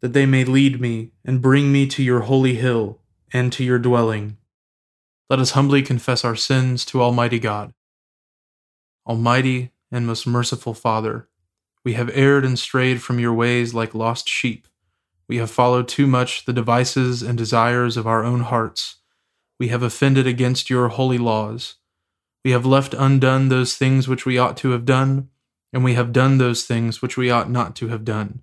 that they may lead me and bring me to your holy hill and to your dwelling. Let us humbly confess our sins to Almighty God. Almighty and most merciful Father, we have erred and strayed from your ways like lost sheep. We have followed too much the devices and desires of our own hearts. We have offended against your holy laws. We have left undone those things which we ought to have done, and we have done those things which we ought not to have done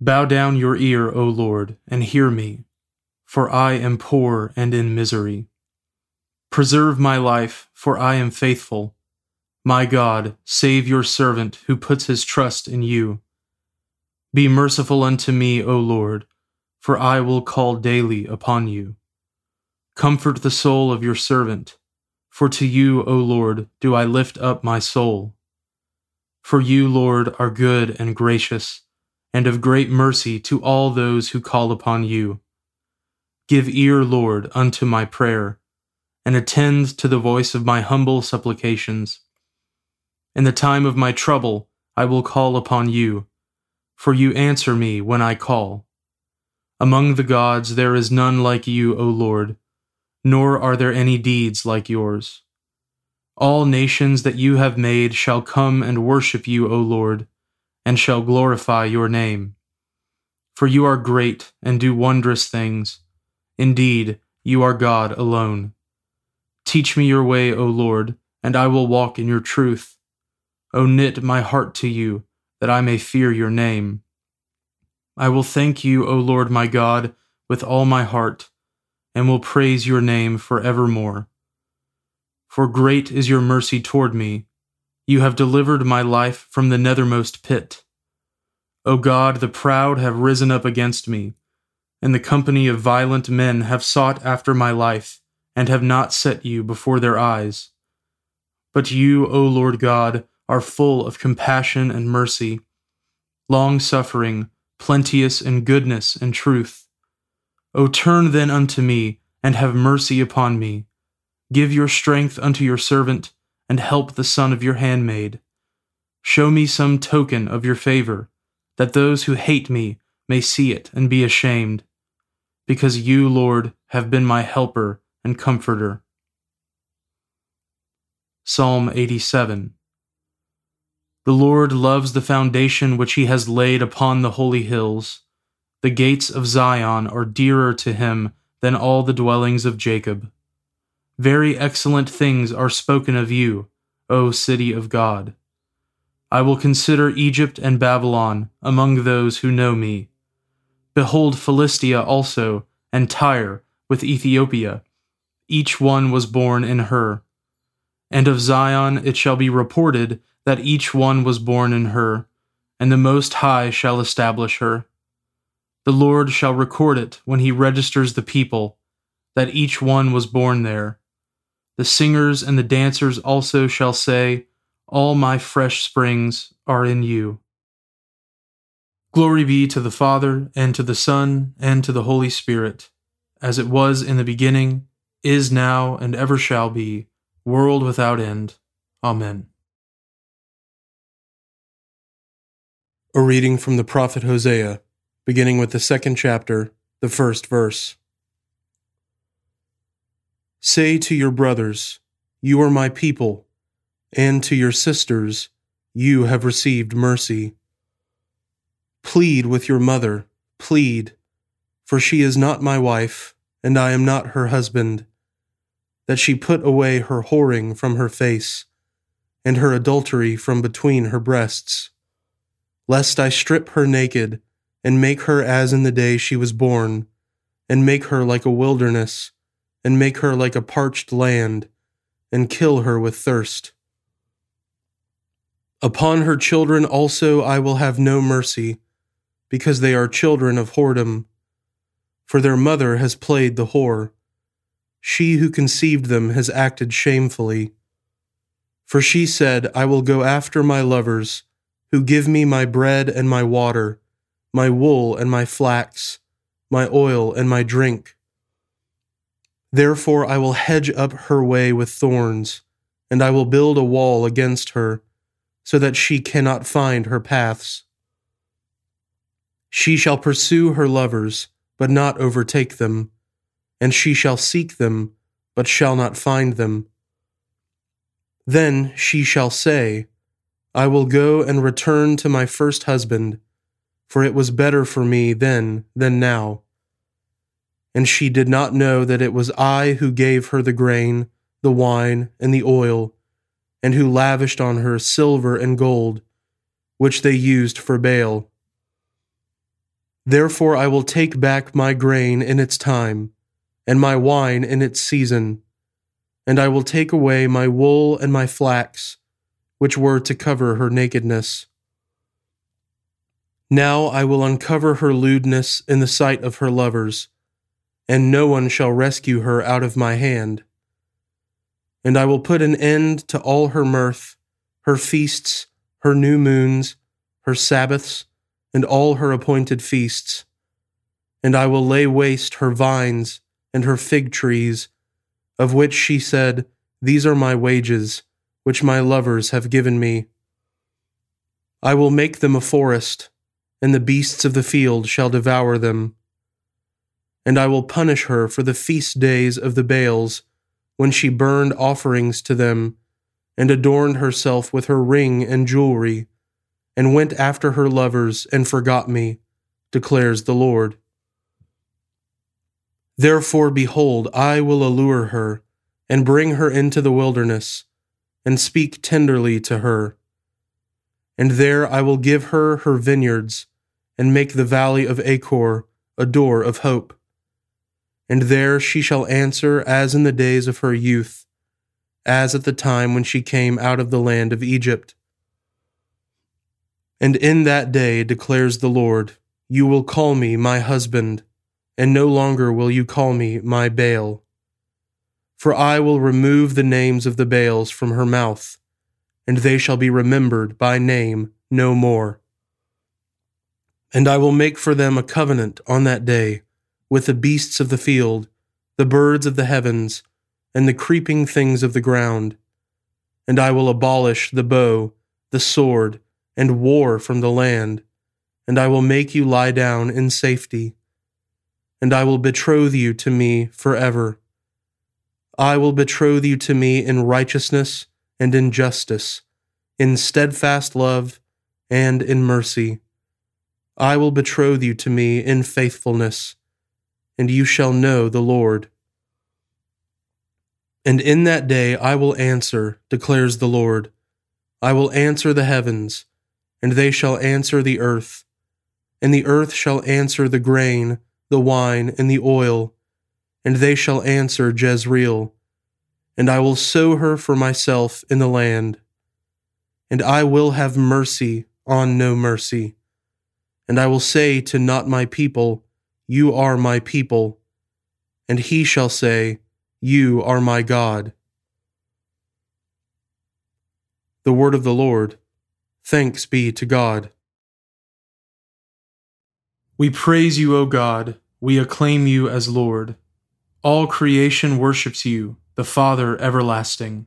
Bow down your ear, O Lord, and hear me, for I am poor and in misery. Preserve my life, for I am faithful. My God, save your servant who puts his trust in you. Be merciful unto me, O Lord, for I will call daily upon you. Comfort the soul of your servant, for to you, O Lord, do I lift up my soul. For you, Lord, are good and gracious and of great mercy to all those who call upon you. Give ear, Lord, unto my prayer, and attend to the voice of my humble supplications. In the time of my trouble, I will call upon you, for you answer me when I call. Among the gods there is none like you, O Lord, nor are there any deeds like yours. All nations that you have made shall come and worship you, O Lord and shall glorify your name. For you are great and do wondrous things. Indeed, you are God alone. Teach me your way, O Lord, and I will walk in your truth. O knit my heart to you, that I may fear your name. I will thank you, O Lord my God, with all my heart, and will praise your name for evermore. For great is your mercy toward me you have delivered my life from the nethermost pit. O God, the proud have risen up against me, and the company of violent men have sought after my life, and have not set you before their eyes. But you, O Lord God, are full of compassion and mercy, long suffering, plenteous in goodness and truth. O turn then unto me, and have mercy upon me. Give your strength unto your servant and help the son of your handmaid. Show me some token of your favor, that those who hate me may see it and be ashamed, because you, Lord, have been my helper and comforter. Psalm 87 The Lord loves the foundation which he has laid upon the holy hills. The gates of Zion are dearer to him than all the dwellings of Jacob. Very excellent things are spoken of you, O city of God. I will consider Egypt and Babylon among those who know me. Behold Philistia also, and Tyre, with Ethiopia. Each one was born in her. And of Zion it shall be reported that each one was born in her, and the Most High shall establish her. The Lord shall record it when he registers the people, that each one was born there. The singers and the dancers also shall say, All my fresh springs are in you. Glory be to the Father, and to the Son, and to the Holy Spirit, as it was in the beginning, is now, and ever shall be, world without end. Amen. A reading from the prophet Hosea, beginning with the second chapter, the first verse. Say to your brothers, You are my people, and to your sisters, You have received mercy. Plead with your mother, plead, for she is not my wife, and I am not her husband, that she put away her whoring from her face, and her adultery from between her breasts, lest I strip her naked, and make her as in the day she was born, and make her like a wilderness, and make her like a parched land, and kill her with thirst. Upon her children also I will have no mercy, because they are children of whoredom. For their mother has played the whore. She who conceived them has acted shamefully. For she said, I will go after my lovers, who give me my bread and my water, my wool and my flax, my oil and my drink. Therefore I will hedge up her way with thorns, and I will build a wall against her, so that she cannot find her paths. She shall pursue her lovers, but not overtake them, and she shall seek them, but shall not find them. Then she shall say, I will go and return to my first husband, for it was better for me then than now. And she did not know that it was I who gave her the grain, the wine, and the oil, and who lavished on her silver and gold, which they used for Baal. Therefore I will take back my grain in its time, and my wine in its season, and I will take away my wool and my flax, which were to cover her nakedness. Now I will uncover her lewdness in the sight of her lovers, and no one shall rescue her out of my hand. And I will put an end to all her mirth, her feasts, her new moons, her Sabbaths, and all her appointed feasts. And I will lay waste her vines and her fig trees, of which she said, These are my wages, which my lovers have given me. I will make them a forest, and the beasts of the field shall devour them. And I will punish her for the feast days of the Baals, when she burned offerings to them, and adorned herself with her ring and jewelry and went after her lovers and forgot me, declares the Lord. Therefore, behold, I will allure her, and bring her into the wilderness, and speak tenderly to her. And there I will give her her vineyards, and make the valley of Achor a door of hope. And there she shall answer as in the days of her youth, as at the time when she came out of the land of Egypt. And in that day, declares the Lord, you will call me my husband, and no longer will you call me my Baal. For I will remove the names of the Baals from her mouth, and they shall be remembered by name no more. And I will make for them a covenant on that day with the beasts of the field, the birds of the heavens, and the creeping things of the ground. And I will abolish the bow, the sword, and war from the land, and I will make you lie down in safety. And I will betroth you to me forever. I will betroth you to me in righteousness and in justice, in steadfast love and in mercy. I will betroth you to me in faithfulness, and you shall know the Lord. And in that day I will answer, declares the Lord. I will answer the heavens, and they shall answer the earth, and the earth shall answer the grain, the wine, and the oil, and they shall answer Jezreel. And I will sow her for myself in the land. And I will have mercy on no mercy. And I will say to not my people, You are my people. And he shall say, You are my God. The word of the Lord. Thanks be to God. We praise you, O God. We acclaim you as Lord. All creation worships you, the Father everlasting.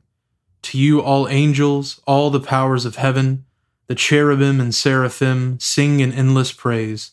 To you, all angels, all the powers of heaven, the cherubim and seraphim sing in endless praise.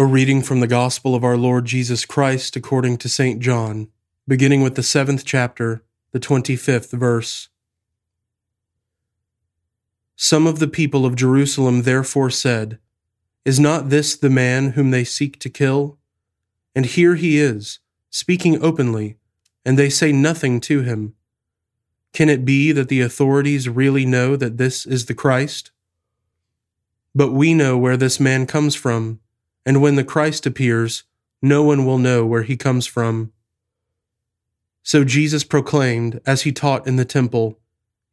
A reading from the Gospel of our Lord Jesus Christ according to St. John, beginning with the seventh chapter, the twenty fifth verse. Some of the people of Jerusalem therefore said, Is not this the man whom they seek to kill? And here he is, speaking openly, and they say nothing to him. Can it be that the authorities really know that this is the Christ? But we know where this man comes from and when the Christ appears, no one will know where he comes from. So Jesus proclaimed, as he taught in the temple,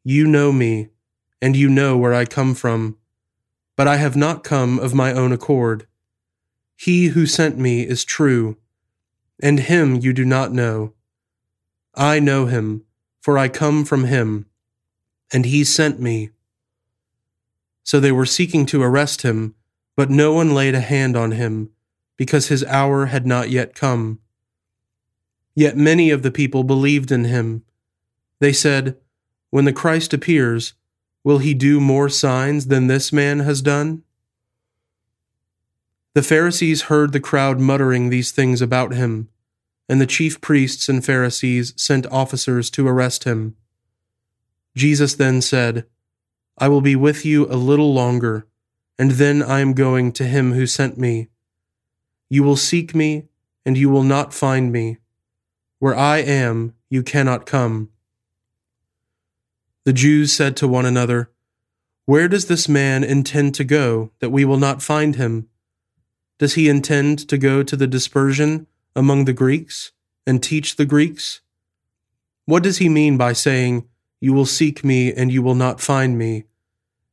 You know me, and you know where I come from. But I have not come of my own accord. He who sent me is true, and him you do not know. I know him, for I come from him, and he sent me. So they were seeking to arrest him but no one laid a hand on him, because his hour had not yet come. Yet many of the people believed in him. They said, When the Christ appears, will he do more signs than this man has done? The Pharisees heard the crowd muttering these things about him, and the chief priests and Pharisees sent officers to arrest him. Jesus then said, I will be with you a little longer and then I am going to him who sent me. You will seek me, and you will not find me. Where I am, you cannot come. The Jews said to one another, Where does this man intend to go, that we will not find him? Does he intend to go to the dispersion among the Greeks and teach the Greeks? What does he mean by saying, You will seek me, and you will not find me?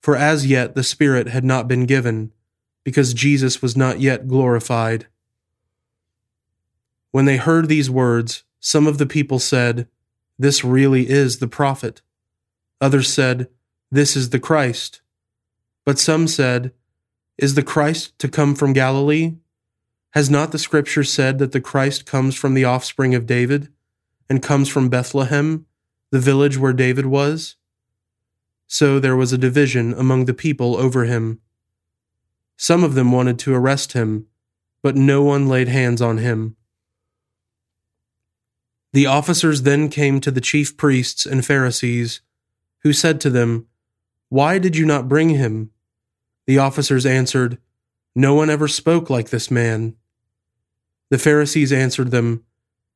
For as yet the Spirit had not been given, because Jesus was not yet glorified. When they heard these words, some of the people said, This really is the prophet. Others said, This is the Christ. But some said, Is the Christ to come from Galilee? Has not the Scripture said that the Christ comes from the offspring of David? and comes from Bethlehem, the village where David was. So there was a division among the people over him. Some of them wanted to arrest him, but no one laid hands on him. The officers then came to the chief priests and Pharisees, who said to them, Why did you not bring him? The officers answered, No one ever spoke like this man. The Pharisees answered them,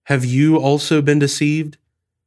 have you also been deceived?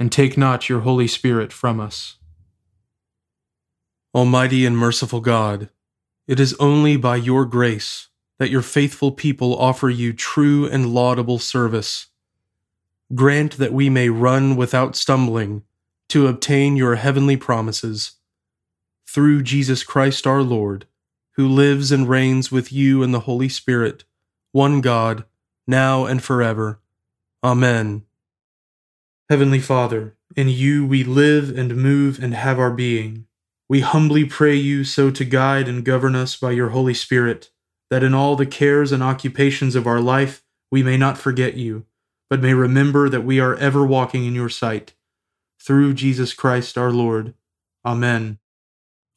and take not your Holy Spirit from us. Almighty and merciful God, it is only by your grace that your faithful people offer you true and laudable service. Grant that we may run without stumbling to obtain your heavenly promises. Through Jesus Christ our Lord, who lives and reigns with you in the Holy Spirit, one God, now and forever. Amen. Heavenly Father, in you we live and move and have our being. We humbly pray you so to guide and govern us by your Holy Spirit, that in all the cares and occupations of our life we may not forget you, but may remember that we are ever walking in your sight. Through Jesus Christ our Lord. Amen.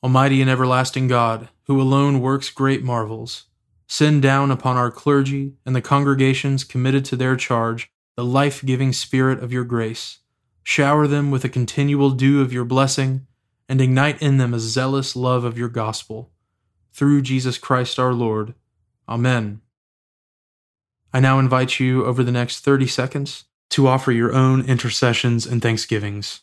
Almighty and everlasting God, who alone works great marvels, send down upon our clergy and the congregations committed to their charge the life giving Spirit of your grace. Shower them with a continual dew of your blessing and ignite in them a zealous love of your gospel. Through Jesus Christ our Lord. Amen. I now invite you over the next 30 seconds to offer your own intercessions and thanksgivings.